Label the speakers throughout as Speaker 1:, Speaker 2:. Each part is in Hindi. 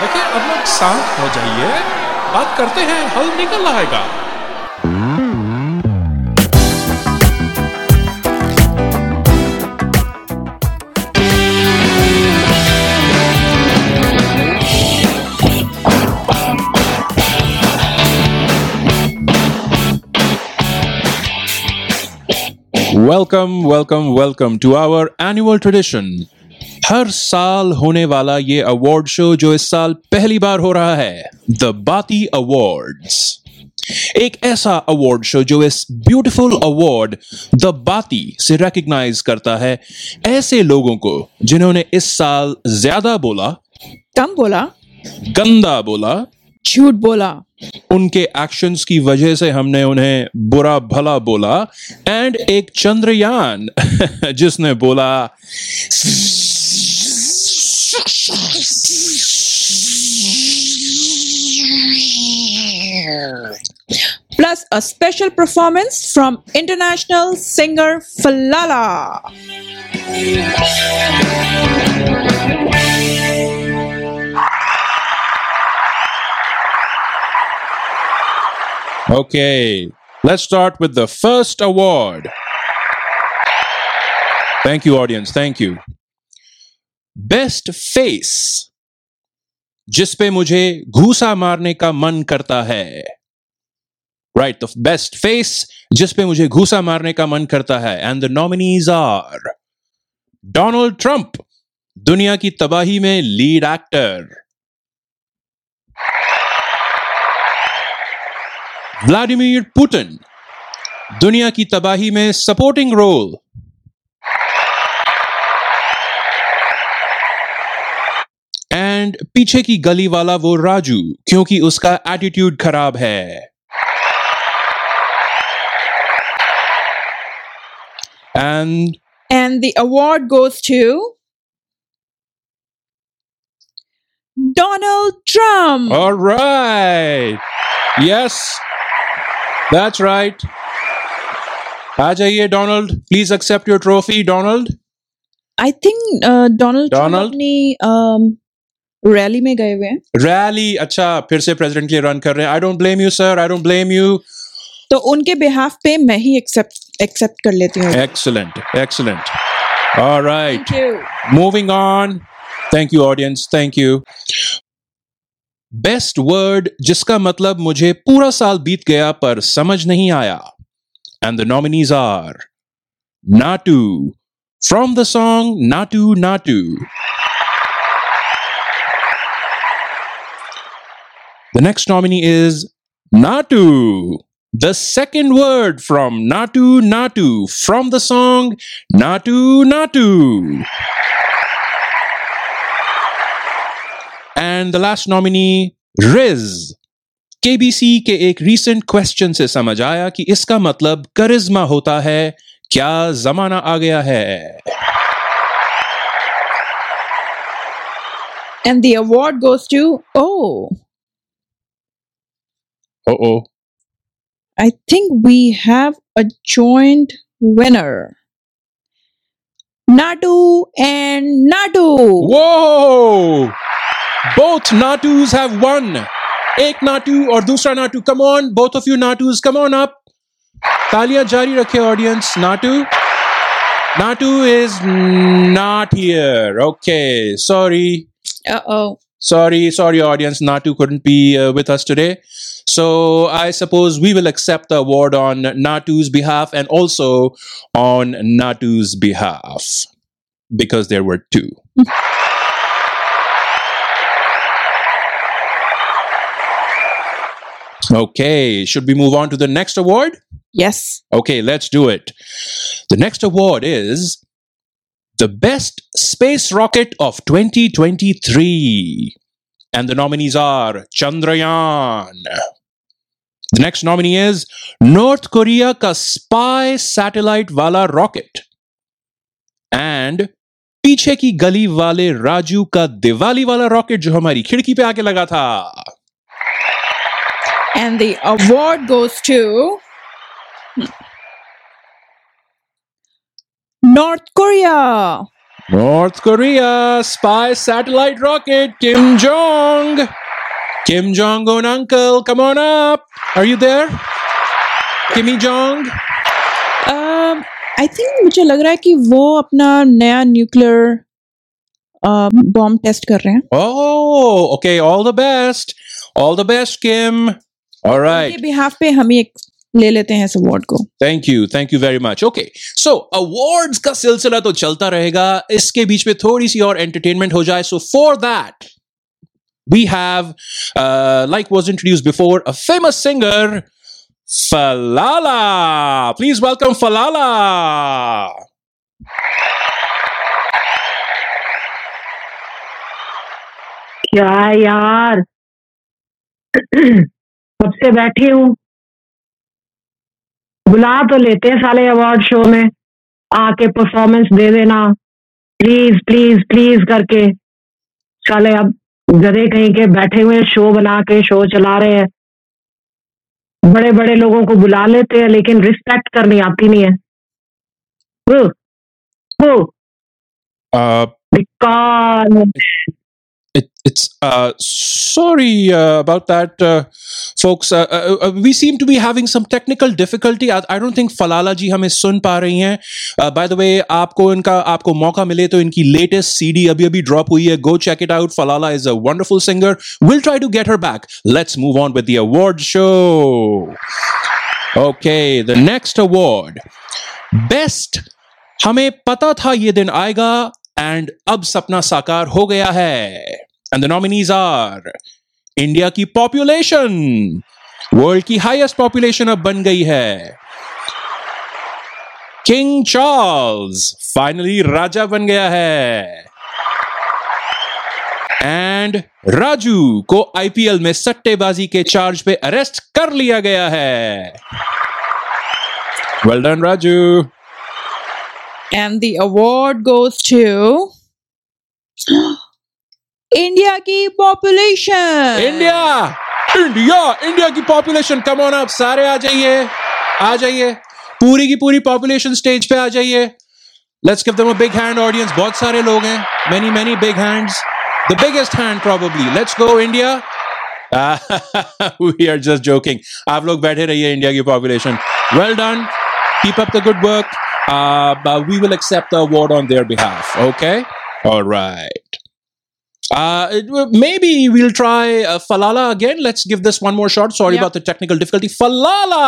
Speaker 1: देखिए, अब लोग शांत हो जाइए। बात करते हैं, हल निकल आएगा। Welcome welcome welcome to our annual tradition हर साल होने वाला ये अवार्ड शो जो इस साल पहली बार हो रहा है द बाती अवार्ड्स एक ऐसा अवार्ड शो जो इस ब्यूटीफुल अवार्ड द बाती से रिकग्नाइज करता है ऐसे लोगों को जिन्होंने इस साल ज़्यादा बोला
Speaker 2: कम बोला
Speaker 1: गंदा बोला
Speaker 2: झूठ बोला
Speaker 1: उनके एक्शंस की वजह से हमने उन्हें बुरा भला बोला एंड एक चंद्रयान जिसने बोला
Speaker 2: plus a special performance from international singer Falala.
Speaker 1: Okay, let's start with the first award. Thank you, audience. Thank you. Best face जिस पे मुझे घूसा मारने का मन करता है। राइट द बेस्ट फेस जिस पे मुझे घूसा मारने का मन करता है। And the nominees are Donald Trump दुनिया की तबाही में लीड एक्टर व्लादिमीर पुतिन दुनिया की तबाही में सपोर्टिंग रोल एंड पीछे की गली वाला वो राजू क्योंकि उसका एटीट्यूड खराब है। And
Speaker 2: and the award goes to Donald Trump
Speaker 1: right yes that's right आ जाइए Donald please accept your trophy Donald
Speaker 2: I think Donald
Speaker 1: Donald
Speaker 2: rally में गए हुए हैं।
Speaker 1: रैली अच्छा फिर से प्रेसिडेंट के लिए रन कर रहे हैं। I don't blame you sir I don't blame you
Speaker 2: तो उनके बिहाफ पे मैं ही एक्सेप्ट एक्सेप्ट कर लेती हूँ।
Speaker 1: Excellent excellent. All right.
Speaker 2: Thank you.
Speaker 1: moving on. Thank you audience best word जिसका मतलब मुझे पूरा साल बीत गया पर समझ नहीं आया। And the nominees are Naatu from the song Naatu Naatu The next nominee is Natu. The second word from Natu Natu from the song Natu Natu. And the last nominee, Riz. KBC के एक recent question से समझ आया कि इसका मतलब करिश्मा होता है क्या जमाना आ गया है
Speaker 2: And the award goes to oh,
Speaker 1: Uh-oh.
Speaker 2: I think we have a joint winner. Natu and Natu.
Speaker 1: Whoa! Both Natus have won. एक नाटू और दूसरा Natu come on both of you नाटूज come on up तालियां जारी रखे audience Natu Natu is not here okay sorry
Speaker 2: Uh oh.
Speaker 1: sorry sorry audience natu couldn't be uh, with us today so i suppose we will accept the award on natu's behalf and also on natu's behalf because there were two okay should we move on to the next award
Speaker 2: Yes.
Speaker 1: Okay, let's do it. The next award is the Best Space Rocket of 2023. And the nominees are Chandrayaan. The next nominee is North Korea ka spy satellite wala rocket. And पीछे की गली वाले राजू का दिवाली वाला रॉकेट जो हमारी खिड़की पे आके लगा था
Speaker 2: And the award goes to North Korea.
Speaker 1: North Korea spy satellite rocket Kim Jong. Kim Jong Un uncle, come on up. Are you there? Kimmy Jong?
Speaker 2: I think मुझे लग रहा है कि वो अपना नया न्यूक्लियर बॉम्ब टेस्ट कर रहे हैं
Speaker 1: Oh, okay. All the best. All the best, Kim. All right.
Speaker 2: उनके बिहाफ पे हम ही एक ले लेते हैं इस अवार्ड को।
Speaker 1: Thank you thank you very much okay so awards का सिलसिला तो चलता रहेगा इसके बीच में थोड़ी सी और एंटरटेनमेंट हो जाए। So for that we have uh, like was introduced before a famous singer falala. Please welcome falala.
Speaker 3: क्या यार? कब से बैठी हूँ? बुला तो लेते हैं साले अवार्ड शो में आके परफॉर्मेंस दे देना। प्लीज़ प्लीज़ प्लीज़ करके। साले अब गधे कहीं के बैठे हुए शो बना के शो चला रहे हैं। बड़े बड़े लोगों को बुला लेते हैं लेकिन रिस्पेक्ट करनी आती नहीं है। वो वो धिक्कार
Speaker 1: it, it's uh, sorry uh, about that, uh, folks. Uh, uh, uh, we seem to be having some technical difficulty. I, I don't think Falala ji हमें सुन पा रही हैं. Uh, by the way, आपको इनका आपको मौका मिले तो इनकी latest CD अभी अभी drop हुई है. Go check it out. Falala is a wonderful singer. We'll try to get her back. Let's move on with the award show. Okay, the next award, best. हमें पता था ये दिन आएगा एंड अब सपना साकार हो गया है। And the nominees are India की पॉपुलेशन वर्ल्ड की हाईएस्ट पॉपुलेशन अब बन गई है। किंग चार्ल्स फाइनली राजा बन गया है। एंड राजू को आईपीएल में सट्टेबाजी के चार्ज पे अरेस्ट कर लिया गया है। Well done Raju
Speaker 2: and the award goes to India की पॉपुलेशन
Speaker 1: इंडिया इंडिया इंडिया की पॉपुलेशन कम ऑन आप सारे आ जाइए आ जाइए पूरी की पूरी पॉपुलेशन स्टेज पे आ जाइए let's give them a big hand audience बहुत सारे लोग हैं many many big hands the biggest hand probably let's go India we are just joking आप लोग बैठे रहिए इंडिया की population well done keep up the good work We will accept the award on their behalf okay alright Uh, it, will- maybe we'll try uh, Falala again. Let's give this one more shot. Sorry
Speaker 2: Yeah.
Speaker 1: about the technical difficulty. Falala!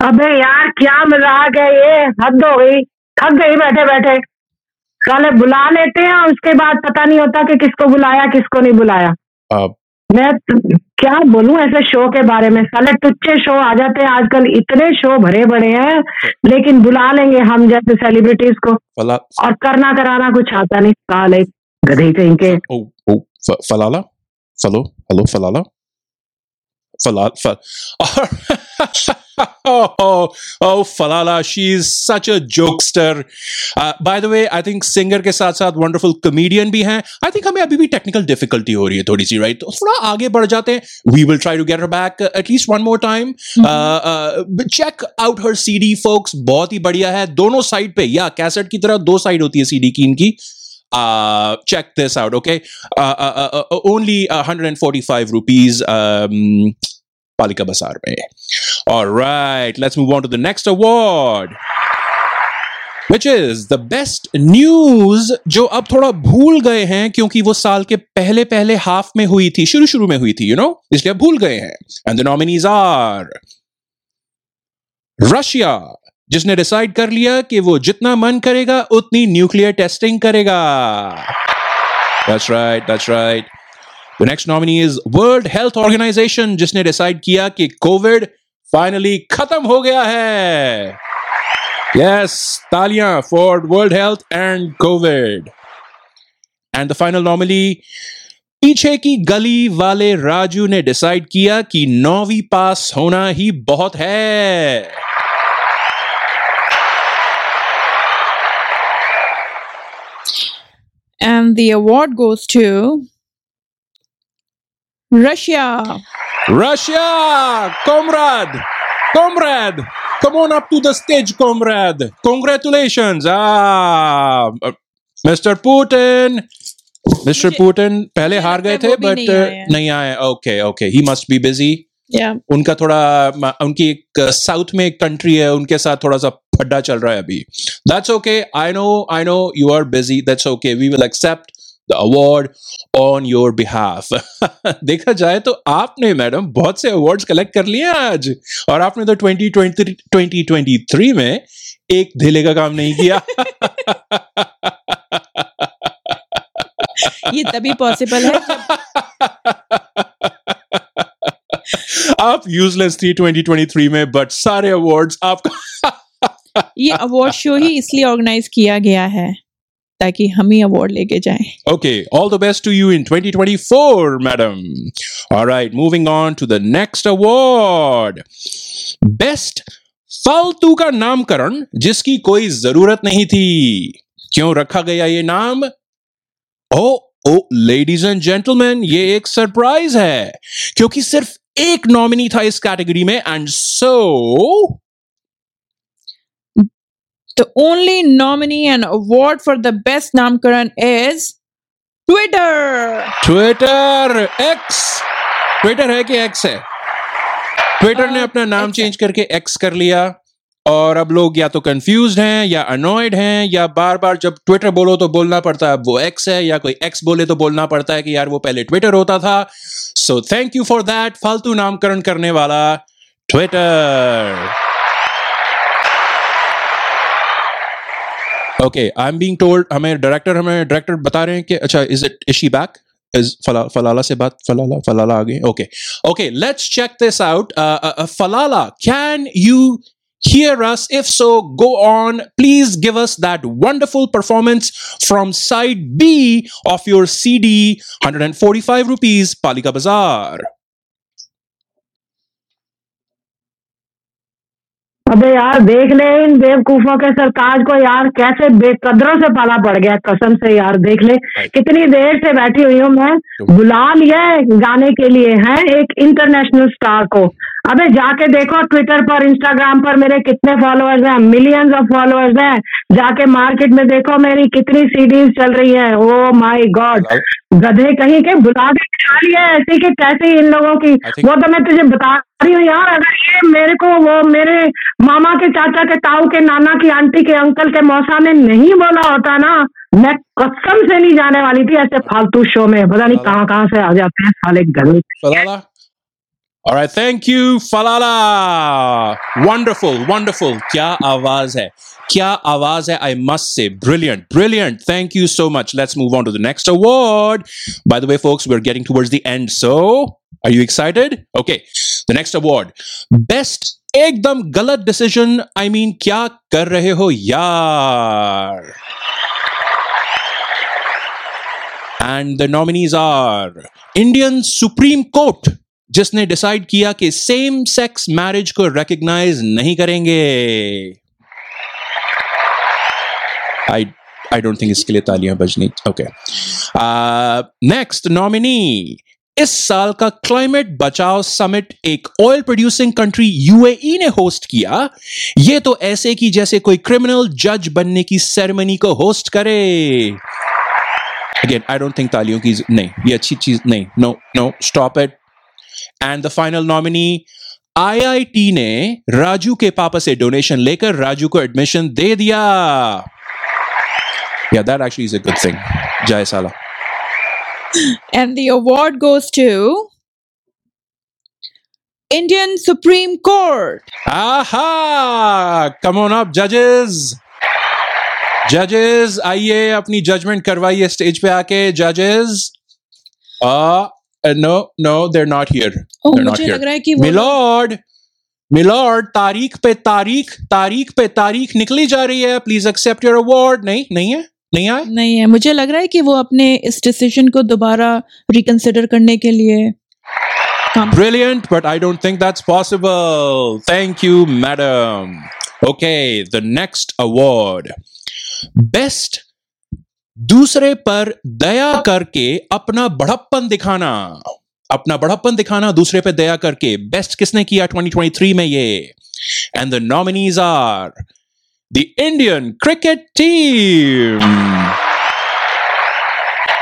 Speaker 3: अबे यार क्या मजाक है ये हद हो गई थक गई बैठे बैठे साले बुला लेते हैं और उसके बाद पता नहीं होता कि किसको बुलाया किसको नहीं बुलाया
Speaker 1: Uh,
Speaker 3: मैं त- क्या बोलू ऐसे शो के बारे में? साले तुच्छे शो आ जाते हैं आजकल इतने शो भरे बड़े हैं लेकिन बुला लेंगे हम जैसे सेलिब्रिटीज को। और करना कराना कुछ आता नहीं। साले गधे कहीं के।
Speaker 1: ओ, ओ, फ, फलाला? फलो hello Falala? Falala? Fal- oh, oh, oh, Falala, she's such a jokester. Uh, by the way, I think singer के साथ साथ wonderful comedian भी हैं. I think हमें अभी भी technical difficulty हो रही है थोड़ी सी, right? तो थोड़ा आगे बढ़ जाते हैं. We will try to get her back uh, at least one more time. Uh, uh, but check out her CD, folks. बहुत ही बढ़िया है. दोनों साइड पे, या कैसेट की तरह दो साइड होती है CD की इनकी. Uh, check this out, okay? Uh, uh, uh, uh, only 145 rupees. Um, Palika Bazaar में. All right, let's move on to the next award. Which is the best news जो अब थोड़ा भूल गए हैं क्योंकि वो साल के पहले पहले हाफ़ में हुई थी शुरू शुरू में हुई थी यू नो इसलिए अब भूल गए हैं and the nominees are Russia जिसने डिसाइड कर लिया कि वो जितना मन करेगा उतनी न्यूक्लियर टेस्टिंग करेगा That's right, that's right. The next nominee is World Health Organization जिसने डिसाइड किया कि कोविड फाइनली खत्म हो गया है। यस तालियाँ for World Health and Covid and the final nominee पीछे की गली वाले राजू ने डिसाइड किया कि नौवीं पास होना ही बहुत है।
Speaker 2: And the award goes to Russia.
Speaker 1: Russia, comrade, comrade, come on up to the stage, comrade. Congratulations. Ah, uh, Mr. Putin. Mr. Putin पहले हार गए थे बट
Speaker 2: नहीं आए।
Speaker 1: नहीं आए okay okay he must be
Speaker 2: busy
Speaker 1: उनका थोड़ा उनकी एक साउथ में एक कंट्री है उनके साथ थोड़ा सा फड्डा चल रहा है अभी that's okay I know I know you are busy that's okay we will accept the award on your behalf देखा जाए तो आपने मैडम बहुत से अवार्ड्स कलेक्ट कर लिए आज। और आपने तो 2023 2023 में एक धेले का काम नहीं किया।
Speaker 2: ये तभी पॉसिबल है
Speaker 1: आप यूजलेस थी 2023 में बट सारे अवार्ड्स आपका
Speaker 2: ये अवार्ड शो ही इसलिए ऑर्गेनाइज किया गया है। ताकि हम ही अवार्ड लेके जाएँ
Speaker 1: Okay, all the best to you in 2024, madam. All right, moving on to the next award. Best फालतू का नामकरण जिसकी कोई ज़रूरत नहीं थी क्यों रखा गया ये नाम oh oh ladies and gentleman ये एक सरप्राइज़ है क्योंकि सिर्फ़ एक नॉमिनी था इस कैटेगरी में and so
Speaker 2: The only nominee and award for the best Namkaran is Twitter.
Speaker 1: Twitter X Twitter है कि एक्स है? ट्विटर ने अपना नाम चेंज करके एक्स कर लिया और अब लोग या तो कंफ्यूज हैं या अनॉयड हैं या बार बार जब ट्विटर बोलो तो बोलना पड़ता है अब वो एक्स है या कोई एक्स बोले तो बोलना पड़ता है कि यार वो पहले ट्विटर होता था। So thank you for that फालतू नामकरण करने वाला Twitter okay I am being told हमें डायरेक्टर हमें डायरेक्टर बता रहे हैं कि अच्छा is it is she back is फला फलाला से बात फलाला फलाला आ गई okay okay let's check this out फलाला can you hear us if so go on please give us that wonderful performance from side b of your cd 145 rupees palika bazaar
Speaker 3: अबे यार देख ले इन बेवकूफों के सरताज को यार कैसे बेकदरों से पाला पड़ गया कसम से यार देख ले। कितनी देर से बैठी हुई हूँ मैं। बुला लिया गाने के लिए है एक इंटरनेशनल स्टार को। अबे जाके देखो ट्विटर पर इंस्टाग्राम पर मेरे कितने फॉलोअर्स हैं मिलियंस ऑफ़ फॉलोअर्स हैं। जाके मार्केट में देखो मेरी कितनी सीडीज चल रही है। ओ माय गॉड गधे कहीं के बुला के खा लिया ऐसे कि कैसे इन लोगों की वो तो मैं तुझे बता रही हूँ यार अगर ये मेरे को वो मेरे मामा के चाचा के ताऊ के नाना की आंटी के अंकल के मौसा ने नहीं बोला होता ना मैं कसम से नहीं जाने वाली थी ऐसे फालतू शो में। पता नहीं कहाँ कहाँ से आ जाते हैं साले गधे.
Speaker 1: All right, thank you, Falala. Wonderful, wonderful. क्या आवाज है क्या आवाज है I must say brilliant brilliant thank you so much let's move on to the next award by the way folks we're getting towards the end so are you excited okay the next award best एकदम गलत डिसीजन आई मीन क्या कर रहे हो यार and the nominees are Indian supreme court जिसने डिसाइड किया कि सेम सेक्स मैरिज को रिकग्नाइज नहीं करेंगे। आई आई डोंट थिंक इसके लिए तालियाँ बजनी। ओके नेक्स्ट नॉमिनी इस साल का क्लाइमेट बचाओ समिट एक ऑयल प्रोड्यूसिंग कंट्री यूएई ने होस्ट किया। ये तो ऐसे की जैसे कोई क्रिमिनल जज बनने की सेरेमनी को होस्ट करे। अगेन आई डोंट थिंक तालियों की नहीं, ये अच्छी चीज़ नहीं no no stop it and the final nominee IIT ने राजू के पापा से डोनेशन लेकर राजू को एडमिशन दे दिया। या that actually is a good thing जय साला।
Speaker 2: And the award goes to Indian Supreme Court.
Speaker 1: आहा कम ऑन अप जजेस जजेस आइए अपनी जजमेंट करवाइए स्टेज पे आके जजेस no no there not here
Speaker 2: Oh,
Speaker 1: They're
Speaker 2: मुझे लग रहा है कि वो
Speaker 1: मिलॉर्ड मिलॉर्ड तारीख पे तारीख तारीख पे तारीख निकली जा रही है। प्लीज़ एक्सेप्ट योर अवार्ड नहीं नहीं है? नहीं आए?
Speaker 2: नहीं है। मुझे लग रहा है कि वो अपने इस डिसीज़न को दोबारा रिकंसिडर करने के लिए
Speaker 1: Brilliant, but I don't think that's possible. Thank you, madam. Okay, the next award. Best दूसरे पर दया करके अपना बढ़प्पन दिखाना। अपना बढ़प्पन दिखाना दूसरे पर दया करके। बेस्ट किसने किया 2023 में ये? And the nominees are the Indian cricket team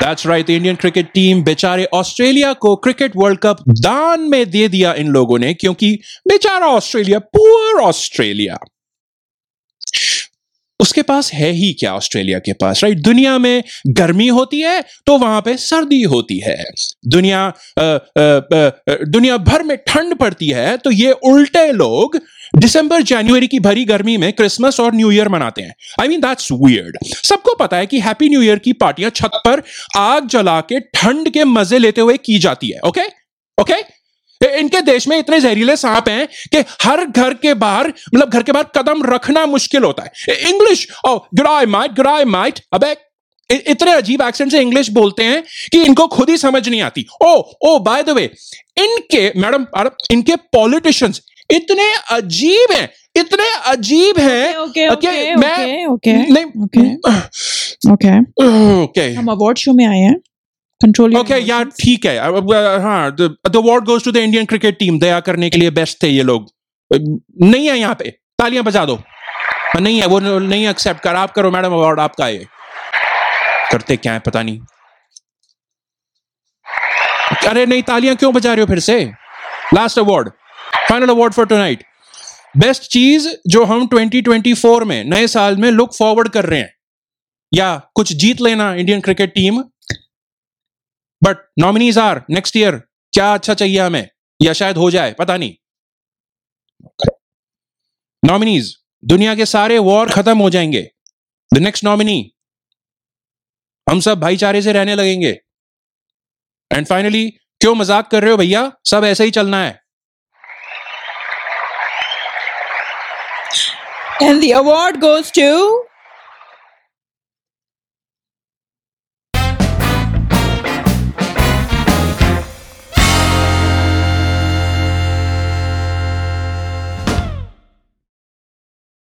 Speaker 1: that's right Indian cricket team बेचारे ऑस्ट्रेलिया को क्रिकेट वर्ल्ड कप दान में दे दिया इन लोगों ने, क्योंकि बेचारा ऑस्ट्रेलिया पुअर ऑस्ट्रेलिया। उसके पास है ही क्या ऑस्ट्रेलिया के पास राइट दुनिया में गर्मी होती है तो वहाँ पे सर्दी होती है। दुनिया अ, अ, अ, दुनिया भर में ठंड पड़ती है तो ये उल्टे लोग दिसंबर जनवरी की भरी गर्मी में क्रिसमस और न्यू ईयर मनाते हैं। आई मीन दैट्स वियर्ड सबको पता है कि हैप्पी न्यू ईयर की पार्टियाँ छत पर आग जला के ठंड के मज़े लेते हुए की जाती है ओके ओके इनके देश में इतने जहरीले सांप हैं कि हर घर के बाहर मतलब घर के बाहर कदम रखना मुश्किल होता है। English oh g'day mate g'day mate अबे इतने अजीब एक्सेंट से इंग्लिश बोलते हैं कि इनको खुद ही समझ नहीं आती। ओ ओ बाय द वे इनके मैडम इनके पॉलिटिशियंस इतने अजीब हैं इतने अजीब हैं।
Speaker 2: Okay okay
Speaker 1: okay
Speaker 2: okay okay
Speaker 1: okay
Speaker 2: हम अवार्ड शो में आए हैं। कंट्रोल
Speaker 1: ओके यार ठीक है। हाँ the award goes to the Indian cricket team दया करने के लिए बेस्ट थे ये लोग। नहीं है यहाँ पे। तालियाँ बजा दो। हाँ, नहीं है वो नहीं एक्सेप्ट कर। आप करो मैडम अवार्ड आपका है। ये करते क्या है पता नहीं। अरे नहीं तालियाँ क्यों बजा रहे हो फिर से? Last award final award for tonight best चीज़ जो हम 2024 में नए साल में लुक फॉरवर्ड कर रहे हैं। या कुछ जीत लेना Indian cricket team but nominees are next year क्या अच्छा चाहिए हमें? या शायद हो जाए? पता नहीं। नॉमिनीज दुनिया के सारे वॉर खत्म हो जाएँगे। द नेक्स्ट नॉमिनी हम सब भाईचारे से रहने लगेंगे। एंड फाइनली क्यों मज़ाक कर रहे हो भैया? सब ऐसे ही चलना है।
Speaker 2: And the award goes to